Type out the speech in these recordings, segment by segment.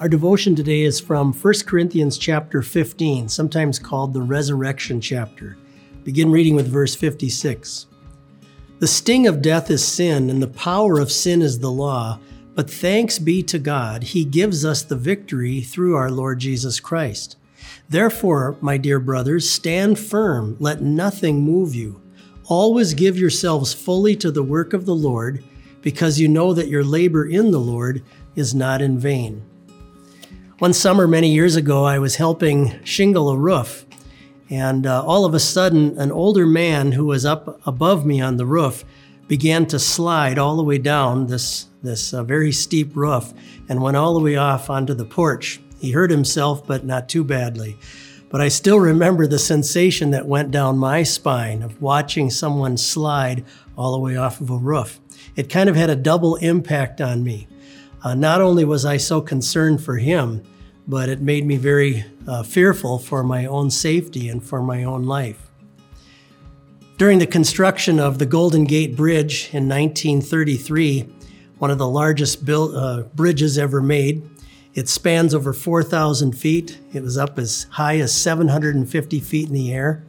Our devotion today is from 1 Corinthians chapter 15, sometimes called the resurrection chapter. Begin reading with verse 56. The sting of death is sin, and the power of sin is the law. But thanks be to God, He gives us the victory through our Lord Jesus Christ. Therefore, my dear brothers, stand firm, let nothing move you. Always give yourselves fully to the work of the Lord, because you know that your labor in the Lord is not in vain. One summer many years ago, I was helping shingle a roof, and uh, all of a sudden, an older man who was up above me on the roof began to slide all the way down this, this uh, very steep roof and went all the way off onto the porch. He hurt himself, but not too badly. But I still remember the sensation that went down my spine of watching someone slide all the way off of a roof. It kind of had a double impact on me. Uh, not only was I so concerned for him, but it made me very uh, fearful for my own safety and for my own life. During the construction of the Golden Gate Bridge in 1933, one of the largest build, uh, bridges ever made, it spans over 4,000 feet. It was up as high as 750 feet in the air.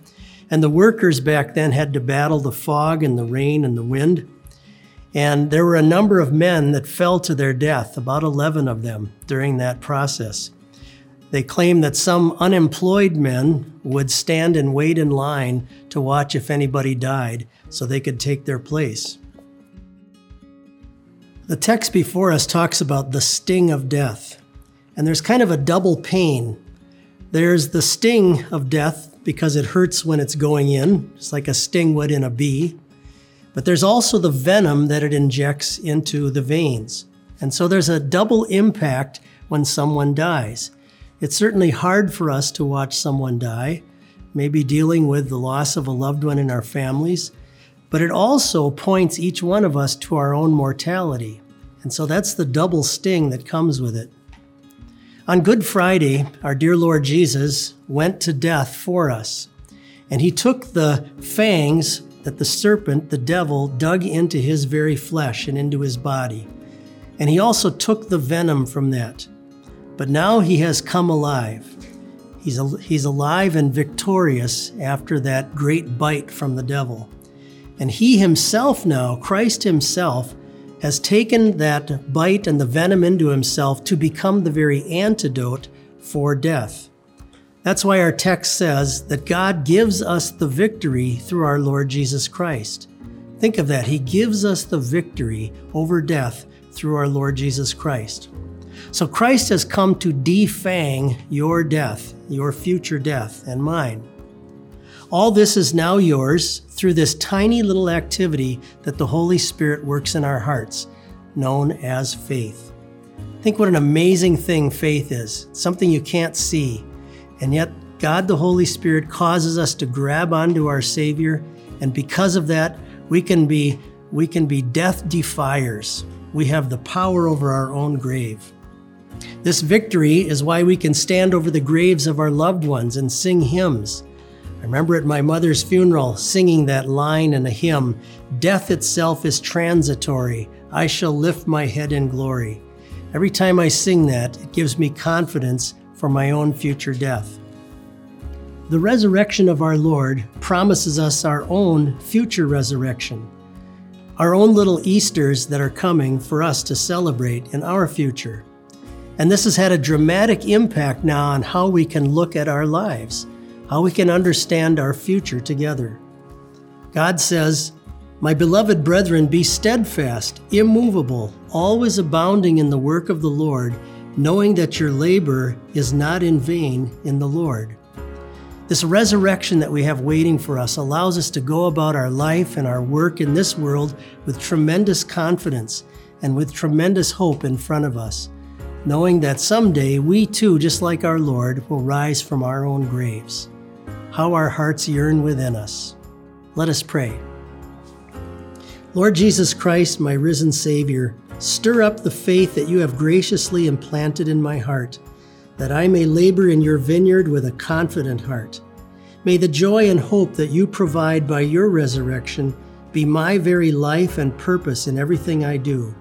And the workers back then had to battle the fog and the rain and the wind. And there were a number of men that fell to their death, about 11 of them, during that process. They claimed that some unemployed men would stand and wait in line to watch if anybody died so they could take their place. The text before us talks about the sting of death, and there's kind of a double pain. There's the sting of death because it hurts when it's going in, just like a sting would in a bee. But there's also the venom that it injects into the veins. And so there's a double impact when someone dies. It's certainly hard for us to watch someone die, maybe dealing with the loss of a loved one in our families, but it also points each one of us to our own mortality. And so that's the double sting that comes with it. On Good Friday, our dear Lord Jesus went to death for us, and he took the fangs that the serpent, the devil, dug into his very flesh and into his body. And he also took the venom from that. But now he has come alive. He's, a, he's alive and victorious after that great bite from the devil. And he himself now, Christ himself, has taken that bite and the venom into himself to become the very antidote for death. That's why our text says that God gives us the victory through our Lord Jesus Christ. Think of that. He gives us the victory over death through our Lord Jesus Christ. So Christ has come to defang your death, your future death, and mine. All this is now yours through this tiny little activity that the Holy Spirit works in our hearts, known as faith. Think what an amazing thing faith is something you can't see. And yet, God the Holy Spirit causes us to grab onto our Savior, and because of that, we can be, we can be death defiers. We have the power over our own grave. This victory is why we can stand over the graves of our loved ones and sing hymns. I remember at my mother's funeral singing that line in a hymn Death itself is transitory, I shall lift my head in glory. Every time I sing that, it gives me confidence for my own future death. The resurrection of our Lord promises us our own future resurrection, our own little Easters that are coming for us to celebrate in our future. And this has had a dramatic impact now on how we can look at our lives, how we can understand our future together. God says, My beloved brethren, be steadfast, immovable, always abounding in the work of the Lord, knowing that your labor is not in vain in the Lord. This resurrection that we have waiting for us allows us to go about our life and our work in this world with tremendous confidence and with tremendous hope in front of us knowing that someday we too, just like our Lord, will rise from our own graves. How our hearts yearn within us. Let us pray. Lord Jesus Christ, my risen Savior, stir up the faith that you have graciously implanted in my heart, that I may labor in your vineyard with a confident heart. May the joy and hope that you provide by your resurrection be my very life and purpose in everything I do.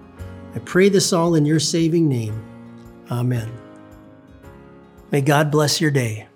I pray this all in your saving name. Amen. May God bless your day.